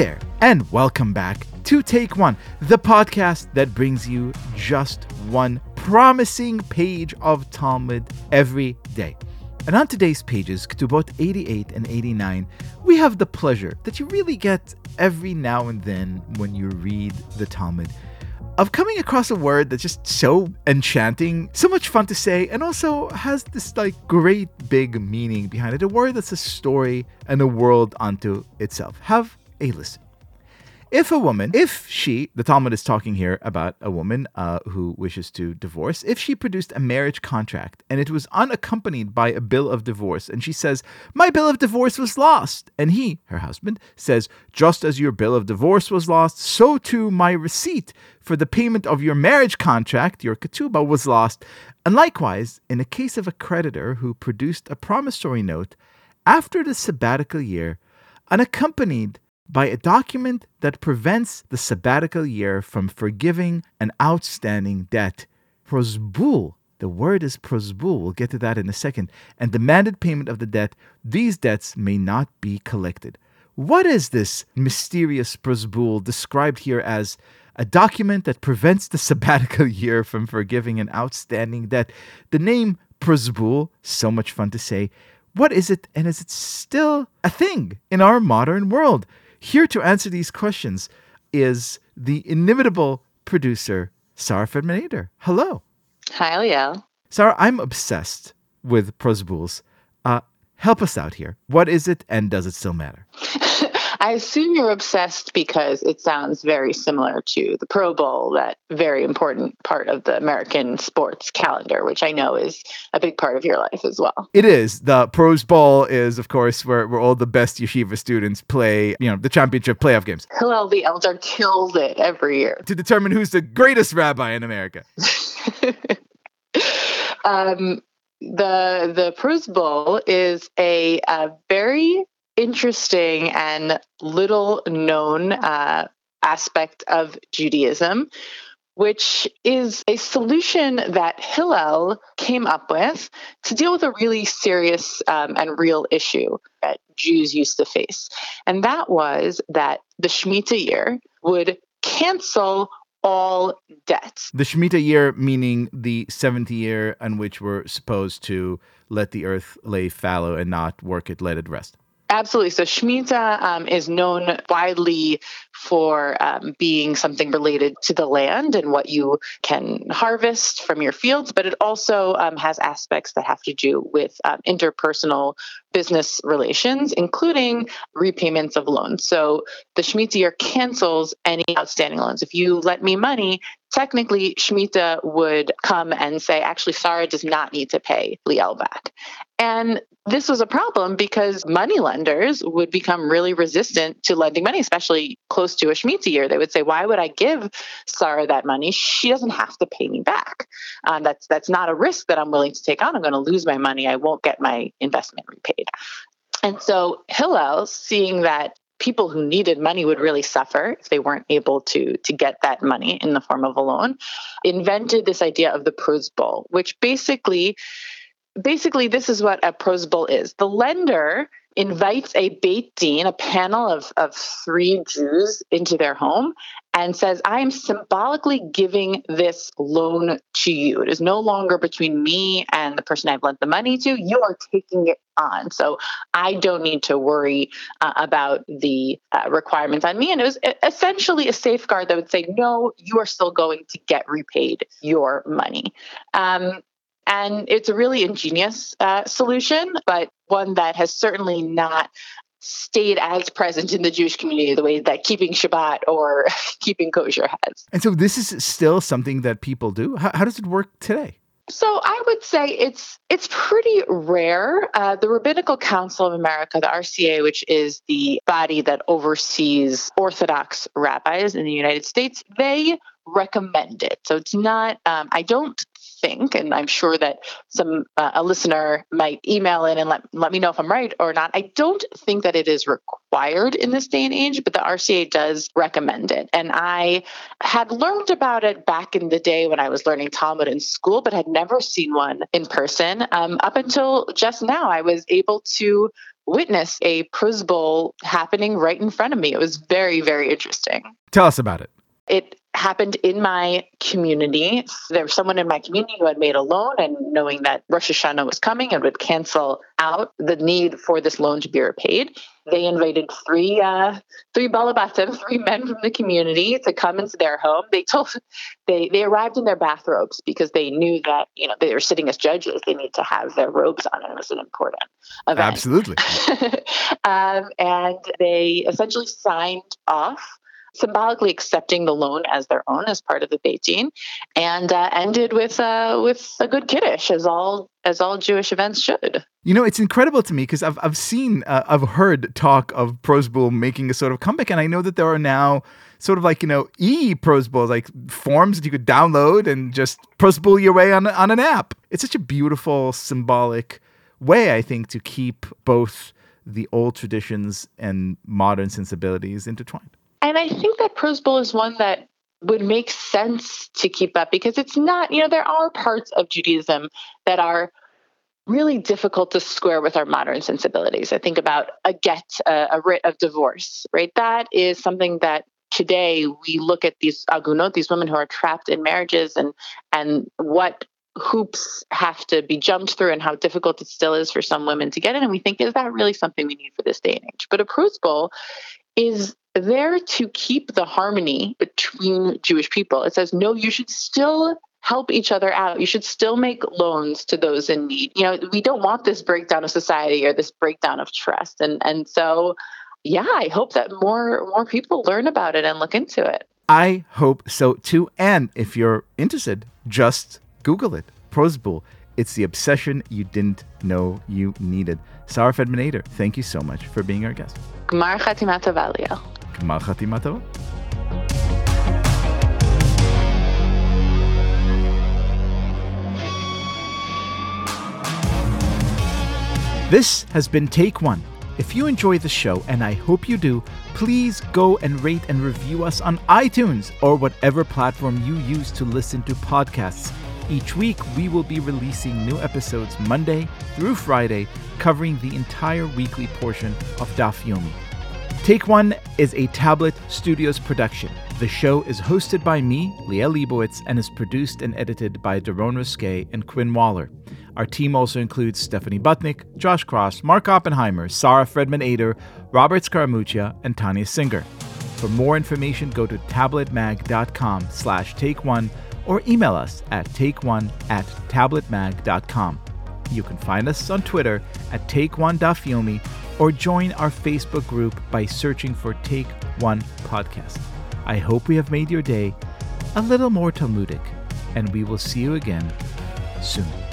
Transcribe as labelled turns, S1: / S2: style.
S1: there, and welcome back to Take One, the podcast that brings you just one promising page of Talmud every day. And on today's pages, Ketubot 88 and 89, we have the pleasure that you really get every now and then when you read the Talmud of coming across a word that's just so enchanting, so much fun to say, and also has this like great big meaning behind it. A word that's a story and a world unto itself. Have a listen. If a woman, if she, the Talmud is talking here about a woman uh, who wishes to divorce, if she produced a marriage contract and it was unaccompanied by a bill of divorce, and she says, My bill of divorce was lost, and he, her husband, says, Just as your bill of divorce was lost, so too my receipt for the payment of your marriage contract, your ketubah, was lost. And likewise, in a case of a creditor who produced a promissory note after the sabbatical year, unaccompanied by a document that prevents the sabbatical year from forgiving an outstanding debt. Prosbul, the word is prosbul, we'll get to that in a second, and demanded payment of the debt, these debts may not be collected. What is this mysterious prosbul described here as a document that prevents the sabbatical year from forgiving an outstanding debt? The name prosbul, so much fun to say. What is it, and is it still a thing in our modern world? Here to answer these questions is the inimitable producer, Sarah Fredman Ader. Hello.
S2: Hi, Liel.
S1: Sarah, I'm obsessed with prosbuls. Uh, help us out here. What is it, and does it still matter?
S2: I assume you're obsessed because it sounds very similar to the Pro Bowl, that very important part of the American sports calendar, which I know is a big part of your life as well.
S1: It is. The Pro Bowl is, of course, where, where all the best yeshiva students play, you know, the championship playoff games.
S2: Hillel the Elder kills it every year.
S1: To determine who's the greatest rabbi in America.
S2: um, the the prosbul is a, a very interesting and little known uh, aspect of Judaism, which is a solution that Hillel came up with to deal with a really serious um, and real issue that Jews used to face. And that was that the Shemitah year would cancel all debts.
S1: The Shemitah year, meaning the 70 year on which we're supposed to let the earth lay fallow and not work it, let it rest.
S2: Absolutely. So Shemitah um, is known widely for um, being something related to the land and what you can harvest from your fields, but it also um, has aspects that have to do with um, interpersonal business relations, including repayments of loans. So the Shemitah year cancels any outstanding loans. If you let me money, technically Shemitah would come and say, actually, Sarah does not need to pay Liel back. And this was a problem because money lenders would become really resistant to lending money, especially close to a Shemitah year. They would say, why would I give Sarah that money? She doesn't have to pay me back. Um, that's, that's not a risk that I'm willing to take on. I'm going to lose my money. I won't get my investment repaid. And so Hillel, seeing that people who needed money would really suffer if they weren't able to to get that money in the form of a loan invented this idea of the prosbul which basically basically this is what a prosbul is the lender invites a Beit Din, a panel of, of three Jews, into their home and says, I am symbolically giving this loan to you. It is no longer between me and the person I've lent the money to. You are taking it on. So I don't need to worry uh, about the uh, requirements on me. And it was essentially a safeguard that would say, no, you are still going to get repaid your money. Um, and it's a really ingenious uh, solution, but one that has certainly not stayed as present in the Jewish community the way that keeping Shabbat or keeping kosher has.
S1: And so this is still something that people do. How, how does it work today?
S2: So I would say it's it's pretty rare. Uh, the Rabbinical Council of America, the RCA, which is the body that oversees Orthodox rabbis in the United States, they recommend it. So it's not. Um, I don't think, and I'm sure that some uh, a listener might email in and let, let me know if I'm right or not. I don't think that it is required in this day and age, but the RCA does recommend it. And I had learned about it back in the day when I was learning Talmud in school, but had never seen one in person. Um, up until just now, I was able to witness a prozbul happening right in front of me. It was very, very interesting.
S1: Tell us about it.
S2: It happened in my community. There was someone in my community who had made a loan, and knowing that Rosh Hashanah was coming and would cancel out the need for this loan to be repaid, they invited three uh, three balabatim, three men from the community, to come into their home. They told they they arrived in their bathrobes because they knew that you know they were sitting as judges. They need to have their robes on, and it was an important event.
S1: Absolutely.
S2: um, and they essentially signed off symbolically accepting the loan as their own as part of the Beit Din, and uh, ended with uh, with a good kiddush, as all as all Jewish events should.
S1: You know, it's incredible to me because I've I've seen uh, I've heard talk of prozbul making a sort of comeback, and I know that there are now sort of like you know e prozbul like forms that you could download and just prozbul your way on on an app. It's such a beautiful symbolic way, I think, to keep both the old traditions and modern sensibilities intertwined.
S2: And I think that prozbul is one that would make sense to keep up because it's not, you know, there are parts of Judaism that are really difficult to square with our modern sensibilities. I think about a get, uh, a writ of divorce, right? That is something that today we look at these agunot, these women who are trapped in marriages, and and what hoops have to be jumped through and how difficult it still is for some women to get in. And we think, is that really something we need for this day and age? But a prozbul is there to keep the harmony between Jewish people. It says, no, you should still help each other out. You should still make loans to those in need. You know, we don't want this breakdown of society or this breakdown of trust. And and so yeah, I hope that more more people learn about it and look into it.
S1: I hope so too. And if you're interested, just Google it. Prozbul. It's the obsession you didn't know you needed. Sarah Fredman thank you so much for being our guest.
S2: Gmar Chatimata Valio.
S1: Gmar Chatimata. This has been Take One. If you enjoy the show, and I hope you do, please go and rate and review us on iTunes or whatever platform you use to listen to podcasts. Each week, we will be releasing new episodes Monday through Friday, covering the entire weekly portion of Daf Yomi. Take One is a Tablet Studios production. The show is hosted by me, Liel Leibovitz, and is produced and edited by Daron Ruskay and Quinn Waller. Our team also includes Stephanie Butnick, Josh Cross, Mark Oppenheimer, Sarah Fredman Ader, Robert Scaramuccia, and Tanya Singer. For more information, go to tabletmag.com slash take one or email us at takeone at tabletmag.com. You can find us on Twitter at TakeOneDafyomi or join our Facebook group by searching for Take One Podcast. I hope we have made your day a little more Talmudic, and we will see you again soon.